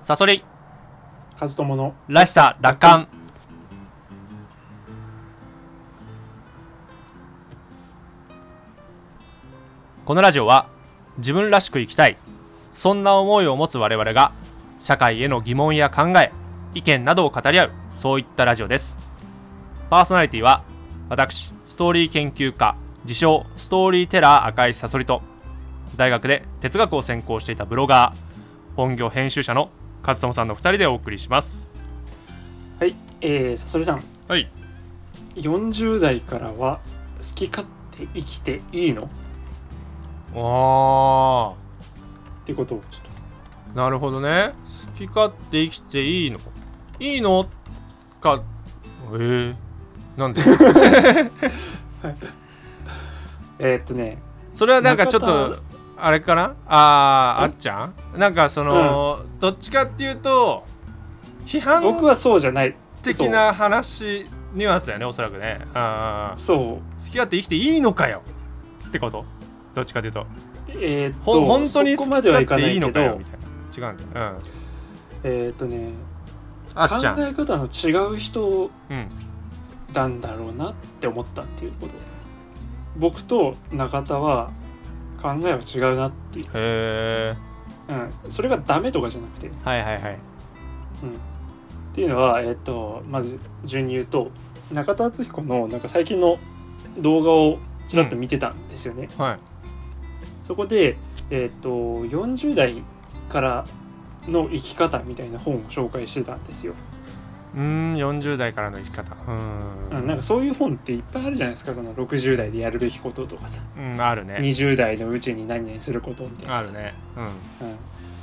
サソリ。和友のらしさ奪還。このラジオは自分らしく生きたい。そんな思いを持つ我々が社会への疑問や考え意見などを語り合うそういったラジオです。パーソナリティは私ストーリー研究家自称ストーリーテラー赤いサソリと大学で哲学を専攻していたブロガー本業編集者の勝友さんの2人でお送りします。はいえー、さそりさん。はい。40代からは好き勝手生きていいの？っあてことをちょっーなるほどね。好き勝手生きていいの？いいの？か。えー、なんで？と えー、っとね。それはなんかちょっ中とあれかな？あーえ？あっちゃん？なんかその、どっちかっていうと批判僕はそうじゃない。的な話ニュアンスだよねおそらくね。あーそう。好き勝手生きていいのかよ。ってこと？どっちかというと。えー、っほと本当に好きそこまではい勝手いいかないけどのかよ？みたいな。違うんだよ、うん、えー、っとね考あっちゃん。え方の違う人うん。なんだろうなって思ったっていうこと。僕と中田は考えは違うなっていう、へえうん、それがダメとかじゃなくて、うん、っはいはい。はいていうのはえっ、とまず順に言うと中田敦彦のなんか最近の動画をちらっと見てたんですよね、はい。そこでえっ、と40代からの生き方みたいな本を紹介してたんですよ、うーん40代からの生き方。ううん、なんかそういう本っていっぱいあるじゃないですか。その60代でやるべきこととかさ。うんあるね。20代のうちに何々することみたいなさ。あるね。うん。うん、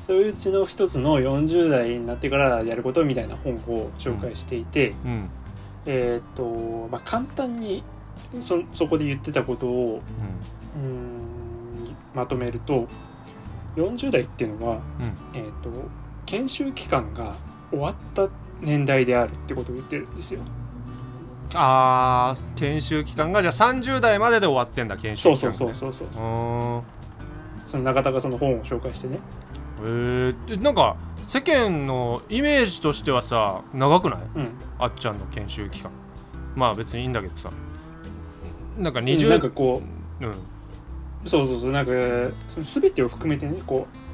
そういううちの一つの40代になってからやることみたいな本を紹介していて、うん。えーっと、まあ、簡単にそそこで言ってたことをうーんまとめると40代っていうのは、えーっと研修期間が終わった年代であるってことを言ってるんですよ。あー研修期間がじゃあ30代までで終わってんだ研修そう期間そうそうそうそううーんその中田がその本を紹介してね。えー、でなんか世間のイメージとしてはさ長くないうん、あっちゃんの研修期間まあ別にいいんだけどさなんか20 20なんかこうんうそうそうそうなんかその全てを含めてねこう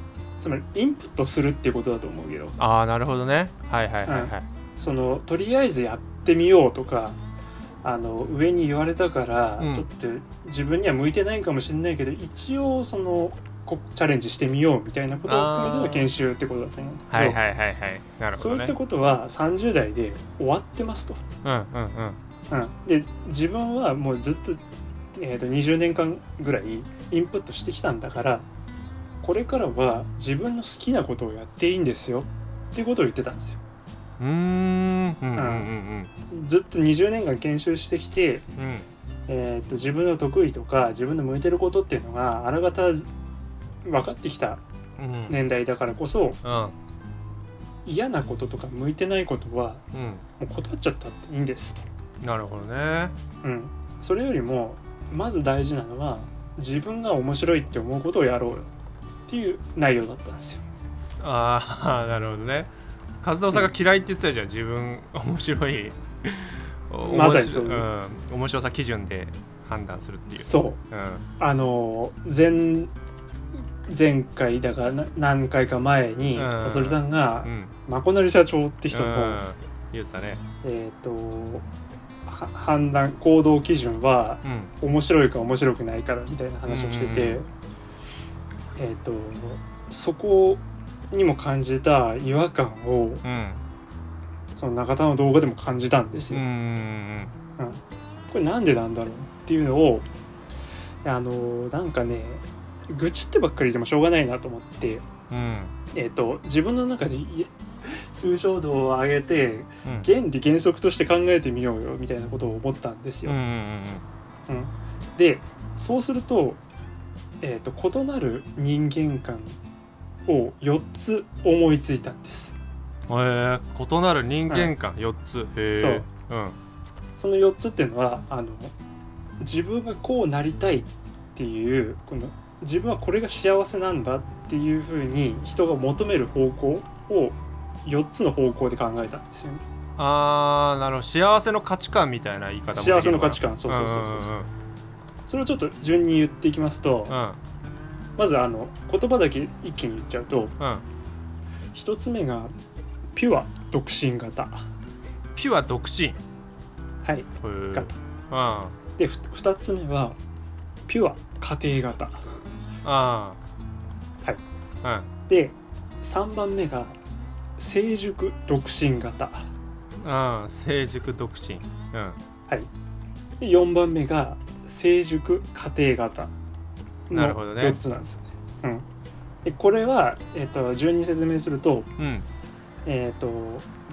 つまりインプットするっていうことだと思うけどああなるほどね。はいはいはいはい、そのとりあえずやってみようとかあの上に言われたから、うん。ちょっと自分には向いてないかもしれないけど一応そのこチャレンジしてみようみたいなことを含めての研修ってことだと思うはいはいはいはい。なるほどね。そういったことは30代で終わってますと。うんうんうん。うん、で自分はもうずっと,、えー、と20年間ぐらいインプットしてきたんだからこれからは自分の好きなことをやっていいんですよ。っていうことを言ってたんですよ。うーん。うんうんうんずっと20年間研修してきて、うん。えー、と自分の得意とか自分の向いてることっていうのがあらがた分かってきた年代だからこそうん。嫌なこととか向いてないことはうん。もう断っちゃったっていいんですと。なるほどね。うん、それよりもまず大事なのは自分が面白いって思うことをやろうよっていう内容だったんですよ。ああなるほどね。和夫さんが嫌いって言ってたじゃん。自分面白い。お まさにそう。面白うん、面白さ基準で判断するっていう。そう。うん。あの前前回だからな何回か前にうん。さそりさんがうん。まこなり社長って人の、うん。言うてたね。えっ、とは判断行動基準はうん。面白いか面白くないからみたいな話をしてて、うんえっ、とそこにも感じた違和感をうんその中田の動画でも感じたんですうん。うよ。んこれなんでなんだろうっていうのをあのなんかね愚痴ってばっかりでもしょうがないなと思って、うん。えー、と自分の中でい 抽象度を上げてうん。原理原則として考えてみようよみたいなことを思ったんですよ。うん。でそうすると,、えー、と異なる人間観を4つ思いついたんです。うんへえ異なる人間観4つ。へえそう。うん。その4つっていうのはあの自分がこうなりたいっていうこの自分はこれが幸せなんだっていうふうに人が求める方向を4つの方向で考えたんですよね。あーなるほど。幸せの価値観みたいな言い方もできる幸せの価値観。そうそうそうそう。そうそれをちょっと順に言っていきますと、うんうんまずあの言葉だけ一気に言っちゃうとうん一つ目がピュア独身型。ピュア独身。はい。型。うんでふ二つ目はピュア家庭型。あはい。うん。で3番目が成熟独身型。うん成熟独身。うん。で4番目が成熟家庭型のなるほどね。4つなんですよね。うん、でこれは、えっと順に説明すると,、うん。えっと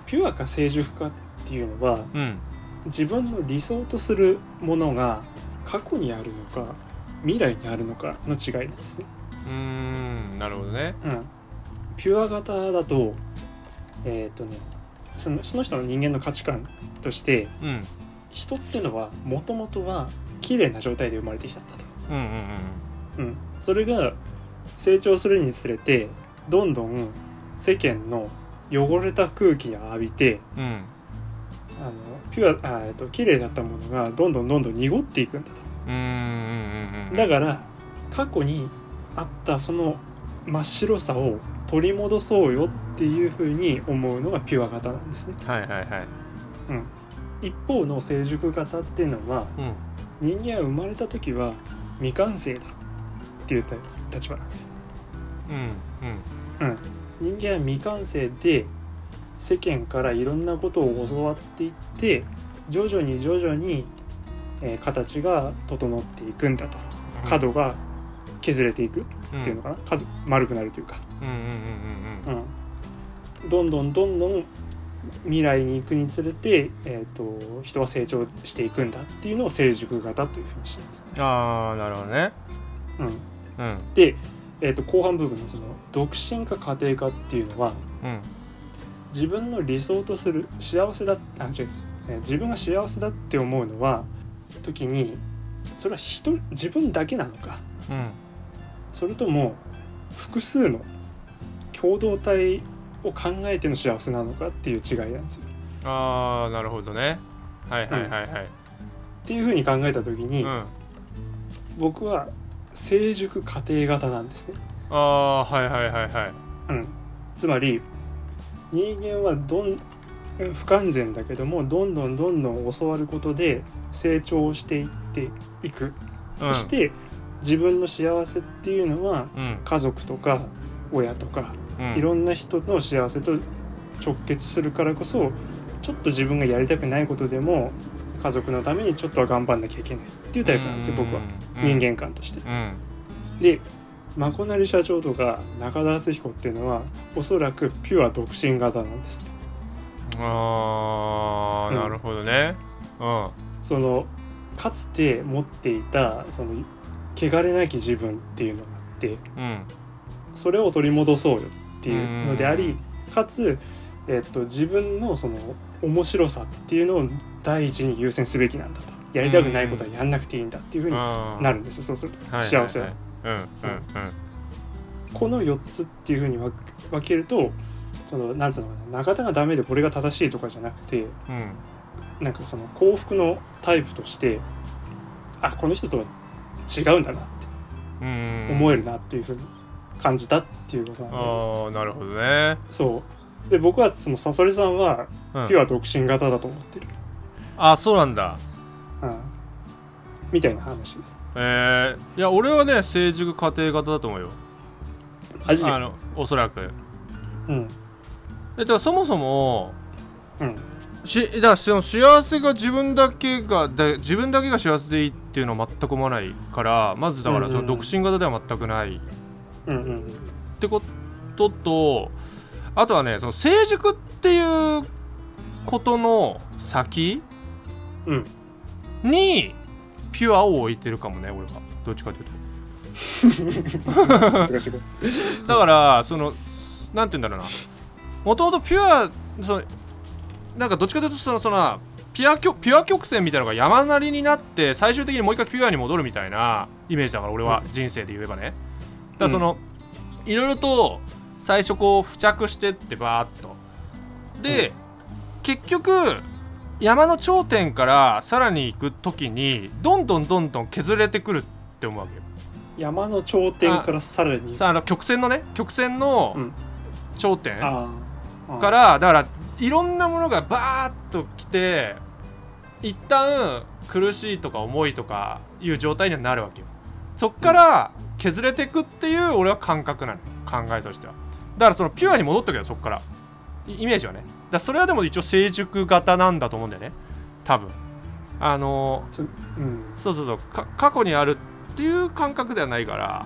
ピュアか成熟かっていうのはうん。自分の理想とするものが過去にあるのか未来にあるのかの違いなんですね。うーんなるほどね。うん、ピュア型だとえっ、とねそのその人の人間の価値観としてうん。人ってのはもともとは綺麗な状態で生まれてきたんだと。うんうんうん、それが成長するにつれてどんどん世間の汚れた空気を浴びてうんうん。あのピュアあ、えっと綺麗だったものがどんどんどんどん濁っていくんだと。うんうんうんうんうん。だから過去にあったその真っ白さを取り戻そうよっていうふうに思うのがピュア型なんですね。はいはいはい。うん、一方の成熟型っていうのはうん人間は生まれた時は未完成だっていう立場なんですよ。うんうん。うん、人間は未完成で世間からいろんなことを教わっていって徐々に徐々に、えー形が整っていくんだと。角が削れていくっていうのかな、角丸くなるというか、うんうんうんうん。うん、どんどんどんどん未来に行くにつれて、えー、と人は成長していくんだっていうのを成熟型というふうにしてますね。うんああなるほどね。うん、うん。で、えー、と後半部分のその独身か家庭かっていうのはうん。自分の理想とする幸せだあ違う、えー自分が幸せだって思うのは時にそれは人自分だけなのか。うん。それとも複数の共同体を考えての幸せなのかっていう違いなんですよ。ああなるほどね。はいはいはいはい。っていうふうに考えた時に、うん。僕は成熟家庭型なんですね。ああはいはいはいはい。うん、つまり人間はどん不完全だけどもどんどんどんどん教わることで成長していっていく、そして自分の幸せっていうのはうん。家族とか親とかうん。いろんな人の幸せと直結するからこそちょっと自分がやりたくないことでも家族のためにちょっとは頑張んなきゃいけないっていうタイプなんですよ僕は。うん。人間観として。うん。でまこなり社長とか中田敦彦っていうのはおそらくピュア独身型なんです。ね。うん。ああなるほどね。うん。そのかつて持っていたその汚れなき自分っていうのがあってうん。それを取り戻そうよっていうのでありかつ、えっと、自分のその面白さっていうのを第一に優先すべきなんだと。やりたくないことはやんなくていいんだっていうふうになるんですよ。そうするとはい幸せは。この4つっていうふうに分分けるとそのなんつうのかな中田がダメでこれが正しいとかじゃなくてうんうん。なんかその幸福のタイプとしてあこの人とは違うんだなってうん。思えるなっていうふうに感じたっていうことなんで、ああなるほどね。そう。で僕はそのサソリさんはうん。ピュア独身型だと思ってる、あそうなんだ。うん。みたいな話です。えー、いや俺はね成熟家庭型だと思うよ。マジで？あのおそらく。うん。えだからそもそもうん。しだからその幸せが自分だけがだ自分だけが幸せでいいっていうのは全く思わないからまずだからその独身型では全くないっうんうん。てこととあとはねその成熟っていうことの先うん。にピュアを置いてるかもね俺は。どっちかというと。だからそのなんて言うんだろうな。もともとピュアそのなんかどっちかというとそのそのピュア曲ピュア曲線みたいなのが山なりになって最終的にもう一回ピュアに戻るみたいなイメージだから俺は人生で言えばね。だからその、いろいろと最初こう付着してってバーっと。で、結局山の頂点からさらに行く時にどんどんどんどん削れてくるって思うわけよ。山の頂点からさらに。さああの曲線のね曲線のうん。頂点からだからいろんなものがバーッと来て一旦苦しいとか重いとかいう状態にはなるわけよ。そっから削れていくっていう俺は感覚なの考えとしては。だからそのピュアに戻ってくよそっから。イイメージはね。だそれはでも一応成熟型なんだと思うんだよね。多分。あのつうん。そうそうそう。か過去にあるっていう感覚ではないから。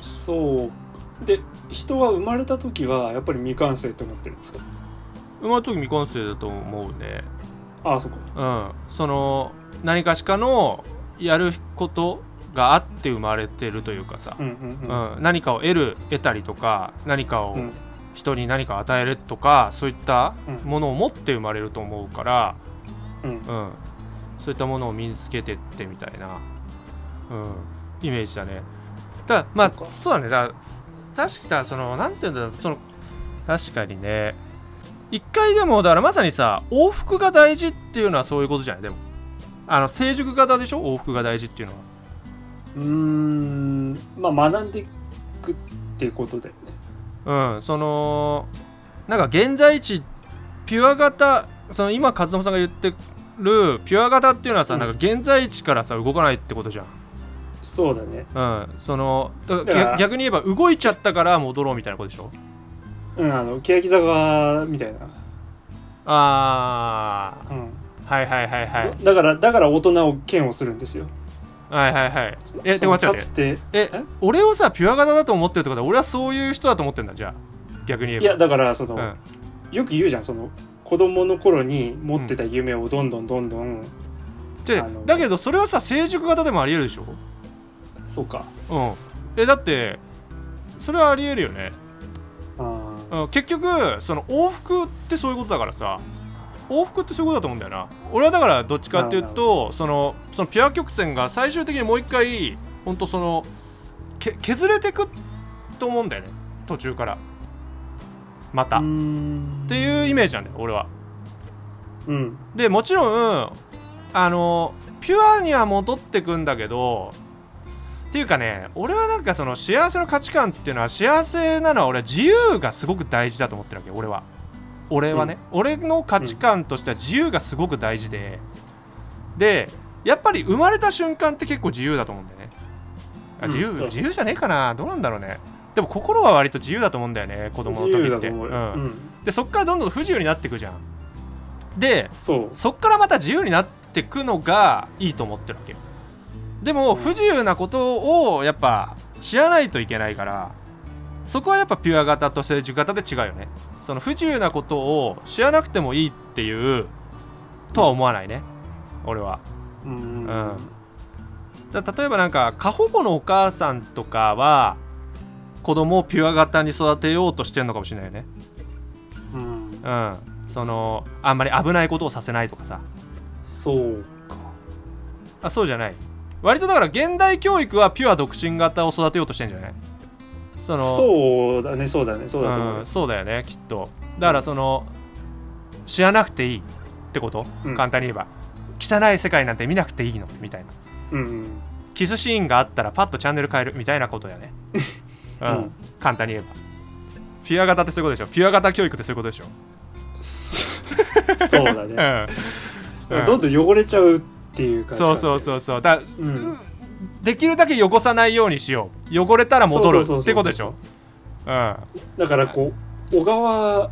そう。で人は生まれた時はやっぱり未完成って思ってるんですか？生まれた時未完成だと思うね。ああそこうん、その何かしかのやることがあって生まれてるというかさ。う、んうんうん。うん。何かを得る得たりとか何かをうん。人に何かを与えるとかそういったうん。ものを持って生まれると思うから、うん。うん、そういったものを身につけてってみたいな、うん、イメージだね。ただまあそうだね。だ確かそのなんていうんだろう。その確かにね。一回でもだからまさにさ往復が大事っていうのはそういうことじゃない？でも。あの成熟型でしょ？往復が大事っていうのはうーん。まあ学んでいくっていうことだよね。うん。そのなんか現在地ピュア型その今和友さんが言ってるピュア型っていうのはさ、うん。なんか現在地からさ動かないってことじゃん。そうだね。うん。その逆逆に言えば動いちゃったから戻ろうみたいなことでしょ？うんあの欅坂みたいな、あうん。ーはいはいはいはい。だからだから大人を嫌悪するんですよはいはいはい。えでも待って待っええ？俺をさピュア型だと思ってるってことは俺はそういう人だと思ってるんだじゃあ。逆に言えば。いやだからその、うん。よく言うじゃんその子供の頃に持ってた夢をどんどんどんどん、じゃあのだけどそれはさ成熟型でもありえるでしょ？そうか。うん。えだってそれはありえるよね、あー。うん、結局その往復ってそういうことだからさ往復ってそういうことだと思うんだよな。俺はだからどっちかっていうとそのそのピュア曲線が最終的にもう一回ほんとそのけ削れてくと思うんだよね。途中から。また、っん。ていうイメージなんだよ俺は。うん。でもちろんあのピュアには戻ってくんだけどっていうかね俺はなんかその幸せの価値観っていうのは幸せなのは俺は自由がすごく大事だと思ってるわけ俺は俺はね、俺の価値観としては自由がすごく大事ででやっぱり生まれた瞬間って結構自由だと思うんだよね。あ自由、自由じゃねえかな。どうなんだろうね。でも心は割と自由だと思うんだよね子供の時って。うん。うん。でそっからどんどん不自由になっていくじゃん。でそっからまた自由になってくのがいいと思ってるわけよ。でも不自由なことをやっぱ知らないといけないからそこはやっぱピュア型と成熟型で違うよね。その不自由なことを知らなくてもいいっていうとは思わないね。俺は。うん。うん。だ例えばなんか過保護のお母さんとかは子供をピュア型に育てようとしてんのかもしれないよね。うん。うん。そのあんまり危ないことをさせないとかさ。そうか。あそうじゃない。割とだから現代教育はピュア独身型を育てようとしてんじゃない？そのそうだねそうだねそうだと思う、ん、そうだよねきっと。だからその知らなくていいってこと、うん。簡単に言えば。汚い世界なんて見なくていいの？みたいな。うんうん。キスシーンがあったらパッとチャンネル変えるみたいなことだよね。うん、うん簡単に言えば。ピュア型ってそういうことでしょ？ピュア型教育ってそういうことでしょ、そうだうね、ん。うん。どんどん汚れちゃうっていう感じそうそうそうそう。だう、うん、できるだけ汚さないようにしよう。汚れたら戻るってことでしょ？うん。だからこう小川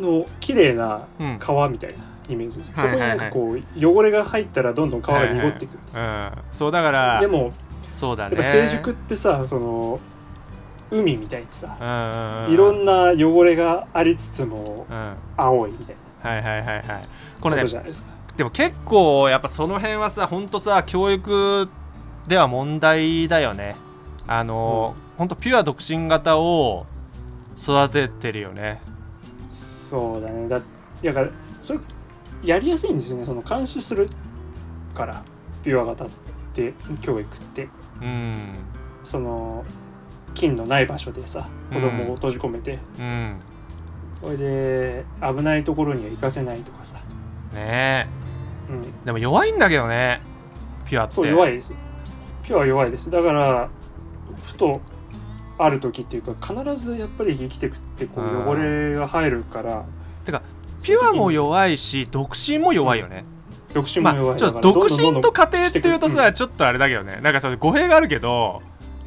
の綺麗なうん。川みたいなイメージです、はいはいはい。そこになんかこう汚れが入ったらどんどん川が濁っていく、うん、そうだからでもそうだね。やっぱ成熟ってさその海みたいにさ、うんうんうんいろんな汚れがありつつもうん。はい青いみたいはいはいはいこなれねことじゃないですか、でも結構やっぱその辺はさほんとさ教育では問題だよね。あの、ほん。とピュア独身型を育ててるよね。そうだね。だだからそれやりやすいんですよね。その監視するからピュア型って教育って。うん。その菌のない場所でさ子供を閉じ込めて、うん。これで危ないところには行かせないとかさ、ねうん、えでも弱いんだけどねピュアって。そう弱いですピュアは弱いです。だからふとある時っていうか必ずやっぱり生きてくってこうんう汚れが入るから。ピュアも弱いし独身も弱いよね、独身まあも弱い、ちょっと独身と家庭っていうとさ、ちょっとあれだけどね。なんかその語弊があるけど。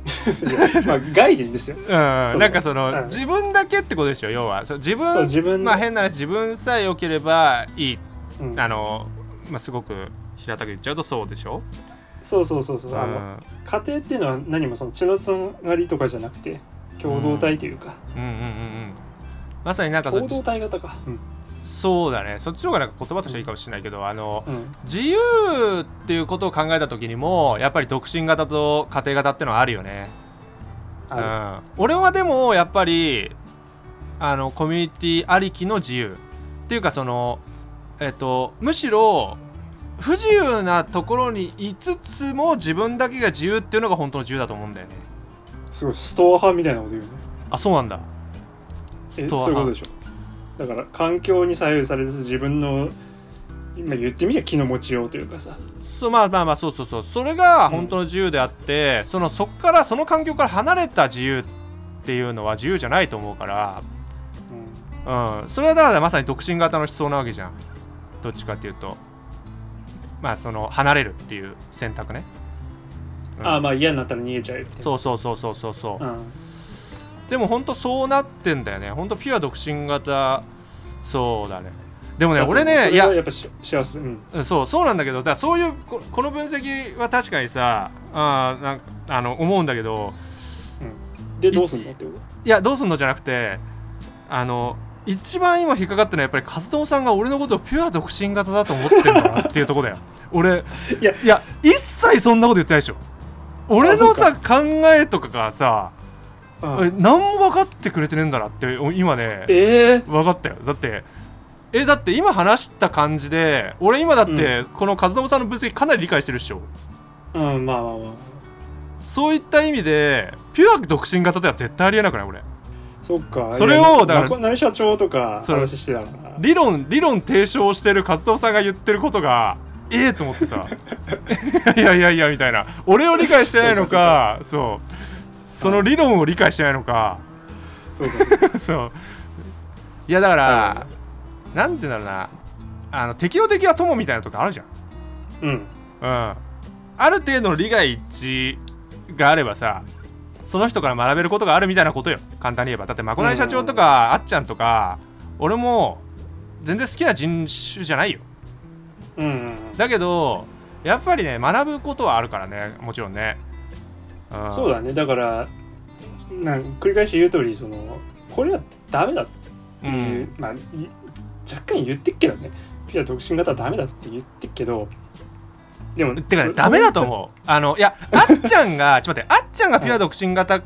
まあ概念ですよ。うん、なんかその、うん。自分だけってことでしょ要は。そう自分自分まあ変な話自分さえ良ければいい。うん。あの、まあ、すごく平たく言っちゃうとそうでしょ、そうそうそうそう、うん。あの家庭っていうのは何もその血のつながりとかじゃなくて共同体というか、うん。うんうんうんまさになんかそ共同体型か。うん、そうだね。そっちの方がなんか言葉としてはいいかもしれないけどあのうん、自由っていうことを考えた時にもやっぱり独身型と家庭型ってのはあるよね。あうん、俺はでもやっぱりあのコミュニティありきの自由。っていうかそのえっとむしろ不自由なところにいつつも自分だけが自由っていうのが本当の自由だと思うんだよね。るすごいストア派みたいなこと言うね。あそうなんだ。えストア派そういうことでしょだから環境に左右されず自分の今言ってみりゃ気の持ちようというかさ。そうまあまあまあそうそうそう。それが本当の自由であって、そのそこからその環境から離れた自由っていうのは自由じゃないと思うから。うん。うん、それはだからまさに独身型の思想なわけじゃん。どっちかっていうとまあその離れるっていう選択ね、うん。ああまあ嫌になったら逃げちゃうそうそうそうそうそうそう、うん。でも本当そうなってんだよね。本当ピュア独身型。そうだね。でもね俺ねいややっぱし幸せうん。うんそうそうなんだけどだそういうここの分析は確かにさあーなんかあの思うんだけどでどうすんのってこいやどうすんのじゃなくてあの一番今引っかかってるのはやっぱり活動さんが俺のことをピュア独身型だと思ってんだなっていうところだよ。俺 いや。いや一切そんなこと言ってないでしょ。俺のさ考えとかがさと、うん。え何も分かってくれてねえんだなってお今ねええ分かったよ。だってえだって今話した感じで俺今だってこの和信さんの分析かなり理解してるっしょ。うんまあまあまあ。そういった意味でピュア独身型では絶対ありえなくない俺そっか。それをだからまこ成社長とか話してた理論理論提唱してる和夫さんが言ってることがええと思ってさ。いやいやいやみたいな。俺を理解してないのかそう。その理論を理解してないのか。そうかそう いやだからなんて言うんだろうな。あの敵の敵は友みたいなとこあるじゃん。うん。うん。ある程度の利害一致があればさその人から学べることがあるみたいなことよ。簡単に言えば。だってまこなり社長とかあっちゃんとか俺も全然好きな人種じゃないよ。うんうんだけどやっぱりね学ぶことはあるからね。もちろんね、うん、そうだね。だからなん繰り返し言う通りそのこれはダメだっていう、うん。まあい若干言ってっけどね。ピュア独身型はダメだって言ってっけどでもてかねそダメだと思う。あのいやあっちゃんが ちょっと待ってあっちゃんがピュア独身型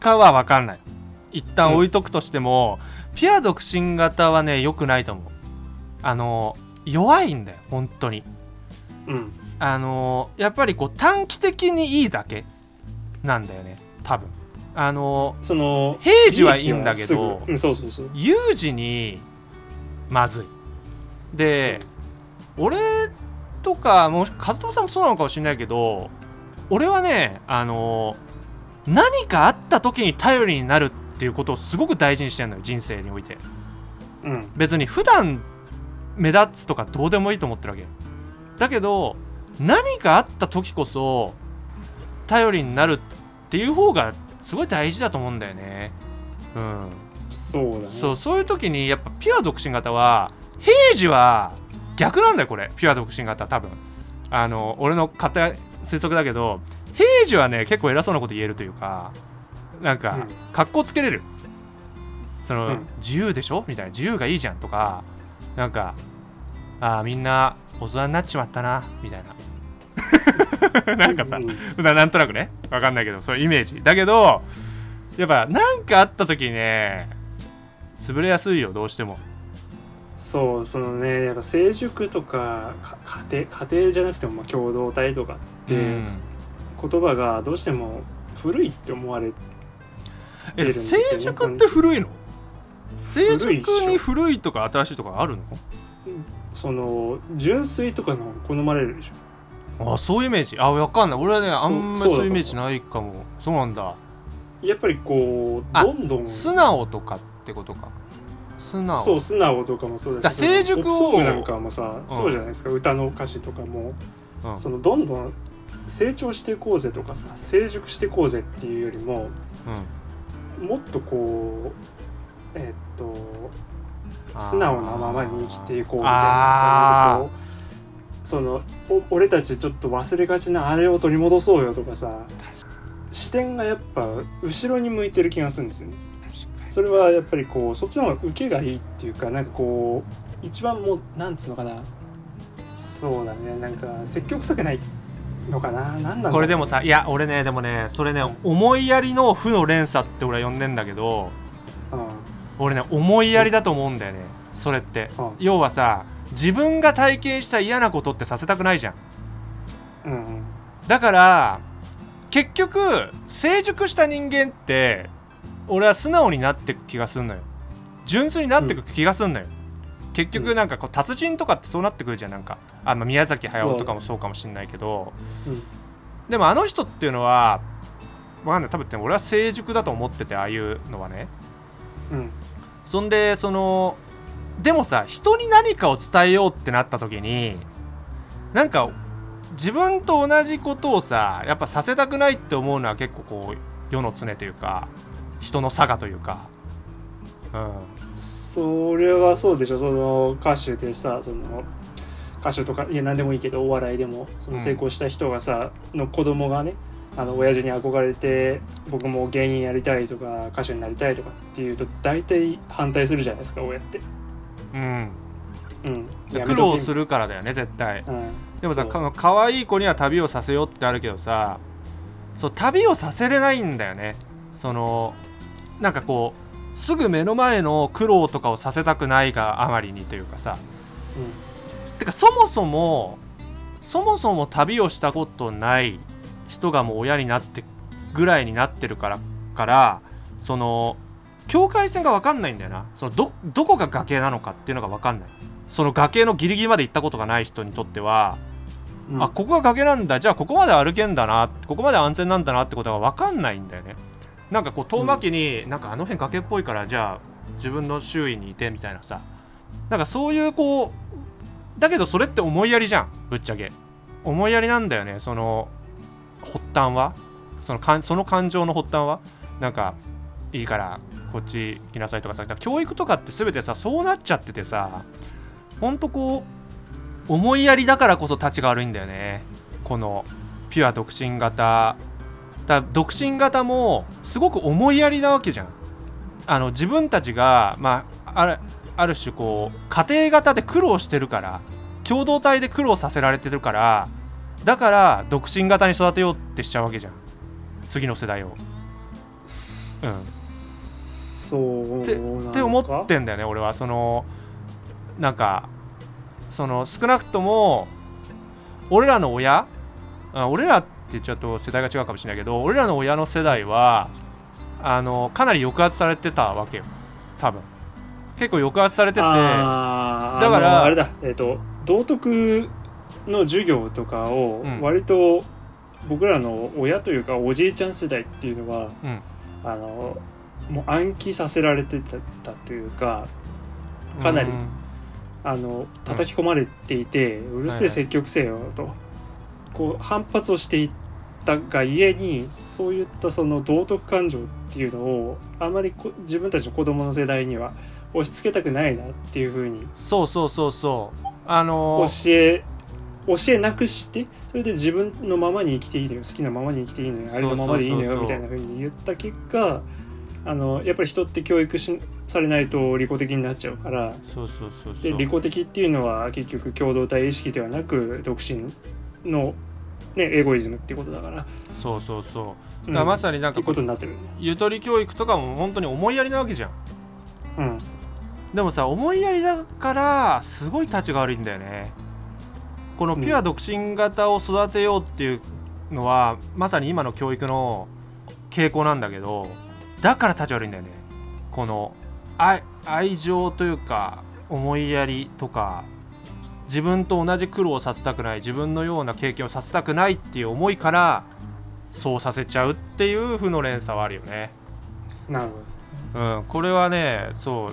かは分かんない。一旦置いとくとしても、ピュア独身型はね良くないと思う。あの弱いんだよ本当に。うん。あのやっぱりこう短期的にいいだけなんだよね多分。あのその平時はいいんだけどうんそうそうそう。有事にまずい。で俺とかもう和友さんもそうなのかもしれないけど俺はねあの何かあった時に頼りになるっていうことをすごく大事にしてるのよ人生において。うん。別に普段目立つとかどうでもいいと思ってるわけ。だけど何かあった時こそ頼りになるっていう方がすごい大事だと思うんだよね。うん。そうだね。そうそういう時にやっぱピュア独身型は平時は逆なんだよこれ。ピュア独身型多分。あの俺の勝手な推測だけど平時はね結構偉そうなこと言えるというかなんか、うん。格好つけれる。その、うん。自由でしょ？みたいな。自由がいいじゃんとかなんかあーみんな大人になっちまったなみたいな。なんかさ、うんななんとなくね。わかんないけどそういうイメージ。だけどやっぱなんかあった時にね潰れやすいよどうしてもそうそのねやっぱ成熟とかか家庭家庭じゃなくてもまあ共同体とかって、うん。言葉がどうしても古いって思われてるんえですよね成熟って古いの？成熟に古いとか新しいとかあるの？その純粋とかの好まれるでしょ。あそういうイメージ。あ分かんない。俺はねあんまりそういうイメージないかも。そうなんだ。やっぱりこうどんどん素直とかってことか素直。そう素直とかもそうだし成熟を。なんかもさ、うん、そうじゃないですか歌の歌詞とかも、うん、そのどんどん成長していこうぜとかさ成熟していこうぜっていうよりも、うん、もっとこうえー、っと素直なままに生きていこうみたいなその俺たちちょっと忘れがちなあれを取り戻そうよとかさ視点がやっぱ後ろに向いてる気がするんですよね。それはやっぱりこうそっちの方が受けがいいっていうかなんかこう一番もうなんつうのかな。そうだね。なんか積極臭くないのかな。なんだこれでもさいや俺ねでもねそれね思いやりの負の連鎖って俺は呼んでんだけど、うん、俺ね思いやりだと思うんだよね。それって、うん、要はさ自分が体験した嫌なことってさせたくないじゃん、うん、だから結局成熟した人間って俺は素直になってく気がすんのよ。純粋になってく気がすんのよ、うん、結局なんかこう達人とかってそうなってくるじゃんなんか。あの宮崎駿とかもそうかもしんないけど、う。ん、でもあの人っていうのはわかんない。多分俺は成熟だと思っててああいうのはね、うん、そんでそのでもさ人に何かを伝えようってなった時になんか自分と同じことをさやっぱさせたくないって思うのは結構こう世の常というか人の差がというか、うん、それはそうでしょ。その歌手でさその歌手とかいや何でもいいけどお笑いでもその成功した人がさ、うん、の子供がねあの親父に憧れて僕も芸人やりたいとか歌手になりたいとかっていうと大体反対するじゃないですか親って。うん。うん、苦労するからだよね絶対、うん、でもさか可愛い子には旅をさせようってあるけどさそう旅をさせれないんだよね。そのなんかこうすぐ目の前の苦労とかをさせたくないがあまりにというかさ、うん、てかそもそもそもそも旅をしたことない人がもう親になってぐらいになってるからからその境界線が分かんないんだよな。そのどどこが崖なのかっていうのが分かんない。その崖のギリギリまで行ったことがない人にとっては、うん、あここが崖なんだ。じゃあここまで歩けんだなここまで安全なんだなってことが分かんないんだよねなんかこう遠巻きに、なんかあの辺崖っぽいからじゃあ自分の周囲にいてみたいなさ。なんかそういうこうだけどそれって思いやりじゃんぶっちゃけ。思いやりなんだよねその発端は。そのかその感情の発端は。なんかいいからこっち行きなさいとかさ教育とかって全てさそうなっちゃっててさほんとこう思いやりだからこそ立ちが悪いんだよね。このピュア独身型だ独身型もすごく思いやりなわけじゃん。あの自分たちが、まあ、あるある種こう家庭型で苦労してるから共同体で苦労させられてるからだから独身型に育てようってしちゃうわけじゃん。次の世代を。うん。そうってって思ってんだよね俺は。そのなんかその少なくとも俺らの親俺らって言っちゃうと世代が違うかもしれないけど俺らの親の世代はあのかなり抑圧されてたわけよ。多分。結構抑圧されててだからあれだ。えっ、ー、と道徳の授業とかを割と僕らの親というかおじいちゃん世代っていうのは、うん、あのもう暗記させられてたというかかなり、あの叩き込まれていて、うるせえ積極性よと、こう反発をしていったがゆえにそういったその道徳感情っていうのをあまり自分たちの子供の世代には押し付けたくないなっていうふうにそうそうそうそう。あのー、教え教えなくしてそれで自分のままに生きていいのよ好きなままに生きていいのよあれのままでいいのよみたいなふうに言った結果あのやっぱり人って教育しされないと利己的になっちゃうからで利己的っていうのは結局共同体意識ではなく独身のね、エゴイズムっていうことだから。そうそうそう。だからまさになんか、ことになってるね。ゆとり教育とかも本当に思いやりなわけじゃん。うん。でもさ思いやりだからすごい立ちが悪いんだよね。このピュア独身型を育てようっていうのは、うん、まさに今の教育の傾向なんだけどだから立ち悪いんだよね。この愛愛情というか思いやりとか自分と同じ苦労をさせたくない自分のような経験をさせたくないっていう思いからそうさせちゃうっていう負の連鎖はあるよね。なるほど、うん、これはねそう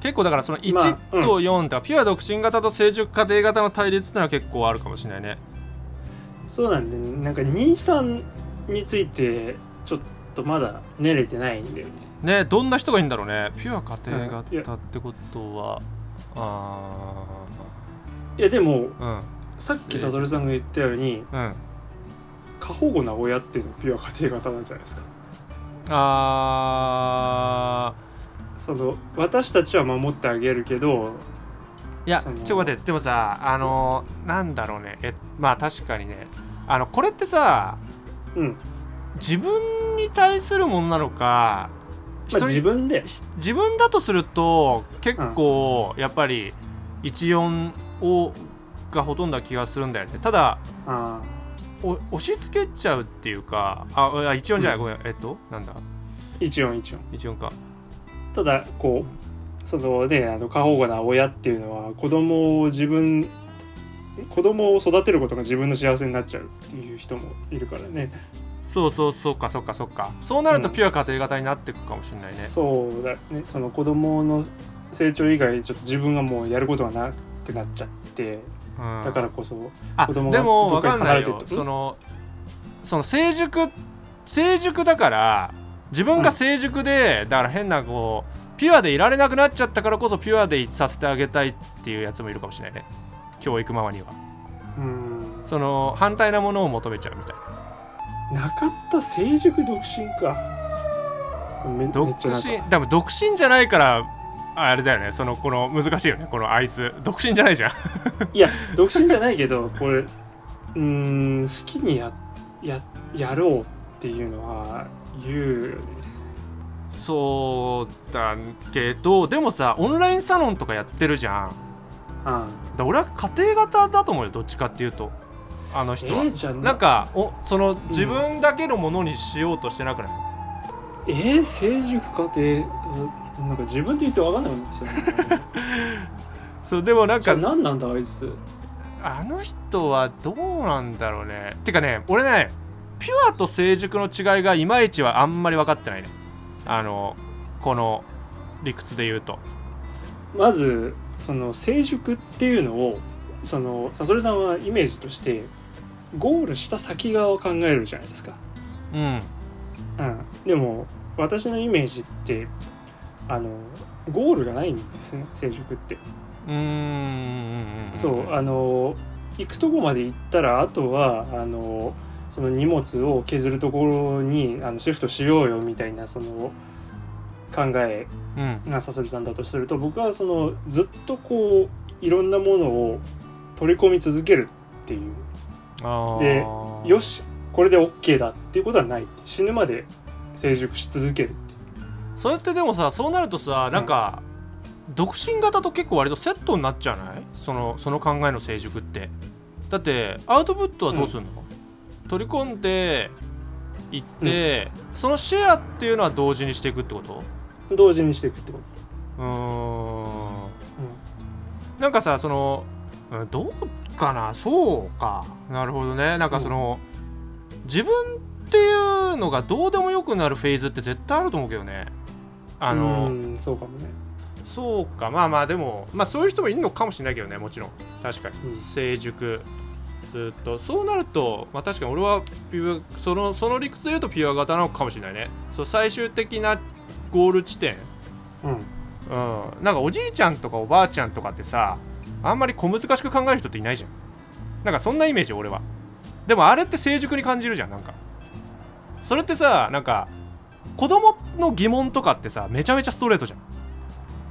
結構だからその1と4とか、ピュア独身型と成熟家庭型の対立ってのは結構あるかもしれないね。そうなんで、ね、なんか23についてちょっとまだ練れてないんだよね。ねどんな人がいいんだろうねピュア家庭型ってことは、あいやでも、うん、さっきさそるさんが言ったように、うん、過保護な親っていうのはピュア家庭型なんじゃないですか。あその私たちは守ってあげるけどいやちょっと待ってでもさあのー、なんだろうね。えまあ確かにね。あのこれってさ、うん、自分に対するものなのか、まあ、自分で。自分だとすると結構やっぱり14をがほとんどな気がするんだよね。ただお押し付けちゃうっていうかあ一音じゃない、うん、ごめんえっとなんだ？一音一音。一音か。ただこうそのねあの過保護な親っていうのは子供を自分子供を育てることが自分の幸せになっちゃうっていう人もいるからね。そうそうそうかそうかそうか。そうなるとピュア家庭型になっていくかもしれないね、うん、そうだね。その子供の成長以外ちょっと自分がもうやることがなくなっちゃって、うん、だからこそ子供がどっかに離れてるそのその成熟成熟だから自分が成熟で、うん、だから変なこうピュアでいられなくなっちゃったからこそピュアでいさせてあげたいっていうやつもいるかもしれないね。教育ママには。うん。その反対なものを求めちゃうみたいな。なかった成熟独身か。独身多分独身じゃないからあれだよね。そのこの難しいよね。このあいつ独身じゃないじゃん。いや独身じゃないけどこれうん好きにやややろうっていうのは言うよね。そうだけどでもさオンラインサロンとかやってるじゃん、うん、だ俺は家庭型だと思うよどっちかっていうと。あの人は、えー、なんかおその自分だけのものにしようとしてなくない、うん、えー、成熟家庭なんか自分で言って分かんなくなってきたそうでもなんか何なんだあいつ。あの人はどうなんだろうね。てかね俺ねピュアと成熟の違いがいまいちはあんまり分かってないね。あのこの理屈で言うと。まずその成熟っていうのをそのさそれさんはイメージとしてゴールした先側を考えるじゃないですか。うん、うん、でも私のイメージってあのゴールがないんですね成熟って。うん。そうあの行くとこまで行ったらあとはあのその荷物を削るところにあのシフトしようよみたいなその考えがさそりさんだとすると、僕はそのずっとこういろんなものを取り込み続けるっていう。でよしこれで OK だっていうことはない。死ぬまで成熟し続けるそれってでもさそうなるとさなんか、うん、独身型と結構割とセットになっちゃうない？そのその考えの成熟って。だってアウトプットはどうするの、うん、取り込んでいって、うん、そのシェアっていうのは同時にしていくってこと？同時にしていくってこと。うん。なんかさそのどうかな？そうか。なるほどね。なんかその、自分っていうのがどうでもよくなるフェーズって絶対あると思うけどねあのそうかもね。そうかまあまあでもまあそういう人もいるのかもしれないけどねもちろん。確かに、うん、成熟。ずっと。そうなると、まあ、確かに俺はピュそのその理屈で言うとピュア型なのかもしれないね。そう最終的なゴール地点。うん、うん、なんかおじいちゃんとかおばあちゃんとかってさあんまり小難しく考える人っていないじゃん。なんかそんなイメージ俺は。でもあれって成熟に感じるじゃんなんか。それってさなんか子供の疑問とかってさめちゃめちゃストレートじゃん。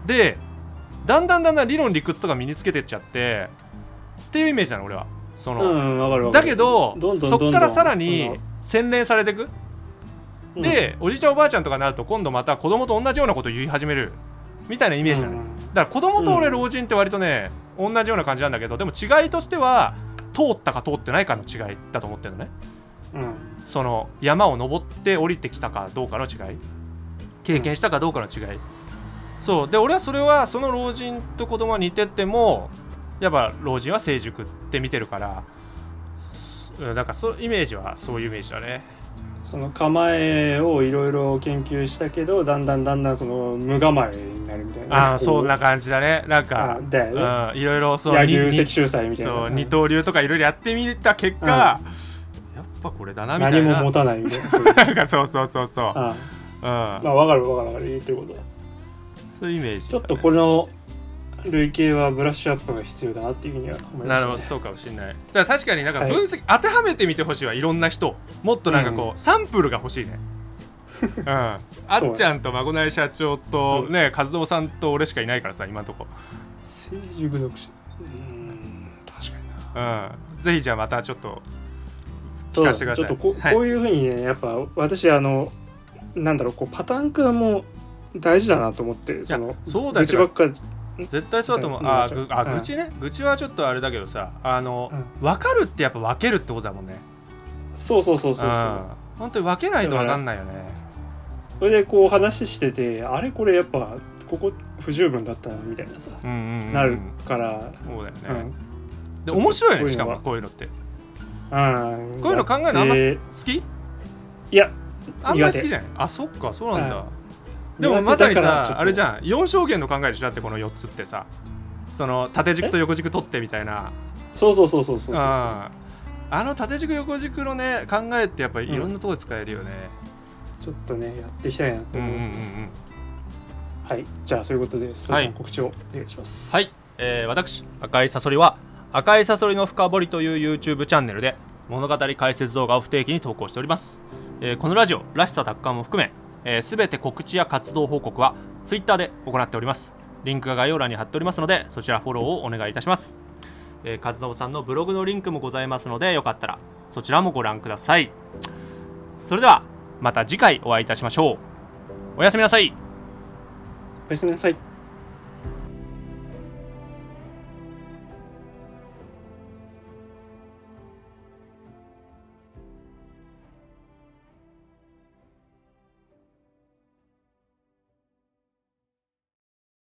でだんだんだんだん理論理屈とか身につけてっちゃってっていうイメージなの俺は。その、だけどそっからさらに洗練されていく、うん、でおじいちゃんおばあちゃんとかになると今度また子供と同じようなことを言い始める。みたいなイメージなの、うん、だから子供と俺老人って割とね、同じような感じなんだけどでも違いとしては通ったか通ってないかの違いだと思ってるのね、うん、その山を登って降りてきたかどうかの違い。経験したかどうかの違い。そう。で俺はそれはその老人と子供は似ててもやっぱ老人は成熟って見てるからなんかそうイメージはそういうイメージだね。その構えをいろいろ研究したけどだんだんだんだんその無構えになるみたいな。ああそんな感じだね。なんかいろいろそう野球石州祭みたいな。そう二刀流とかいろいろやってみた結果、うん、やっぱこれだなみたいな。何も持たないみたいななんか そうそうそうそう、うん、まあ分かる分かる分かる。言ってること。そういうイメージ、ね、ちょっとこの類型はブラッシュアップが必要だなっていうふうには思います、ね、なるほどそうかもしれない。だから確かになんか分析、はい、当てはめてみてほしいわいろんな人。もっとなんかこう、うん、サンプルが欲しいね。うん、あっちゃんと孫内社長とね、和夫さんと俺しかいないからさ今のとこ。成熟読者。うん確かにな。うん。ぜひじゃあまたちょっと聞かせてください。ちょっとこはい、こういうふうにねやっぱ私あのなんだろうこうパターン化も大事だなと思ってそのそうだ愚痴ばっか絶対そうだと思う。あぐあ愚痴ね、愚痴はちょっとあれだけどさあの、うん、分かるってやっぱ分けるってことだもんね。そうそうそうそうそう本当に分けないと分かんないよね。それでこう話しててあれこれやっぱここ不十分だったなみたいなさ、うんうんうん、なるから。そうだよね、うん、で面白いねしかもこういうのってうん。こういうの考えるのあんま好き？いやあんま好きじゃない？あそっかそうなんだ、でもまさにさあれじゃん。4証言の考えでしょ？だってこの4つってさ。その縦軸と横軸取ってみたいな。そうそうそうそうそうああの縦軸横軸のね考えってやっぱりいろんなところで使えるよね、うん、ちょっとねやっていきたいなと思います。ね、うんうんうん、はい。じゃあそういうことで須田さん告知をお願いします。はい、えー、私赤いサソリは赤いサソリの深掘りという YouTube チャンネルで物語解説動画を不定期に投稿しております、えー、このラジオらしさ奪還も含めす、べ、て告知や活動報告は Twitter で行っております。リンクが概要欄に貼っておりますので、そちらフォローをお願いいたします。えー、和信さんのブログのリンクもございますので、よかったらそちらもご覧ください。それでは、また次回お会いいたしましょう。おやすみなさい。おやすみなさい。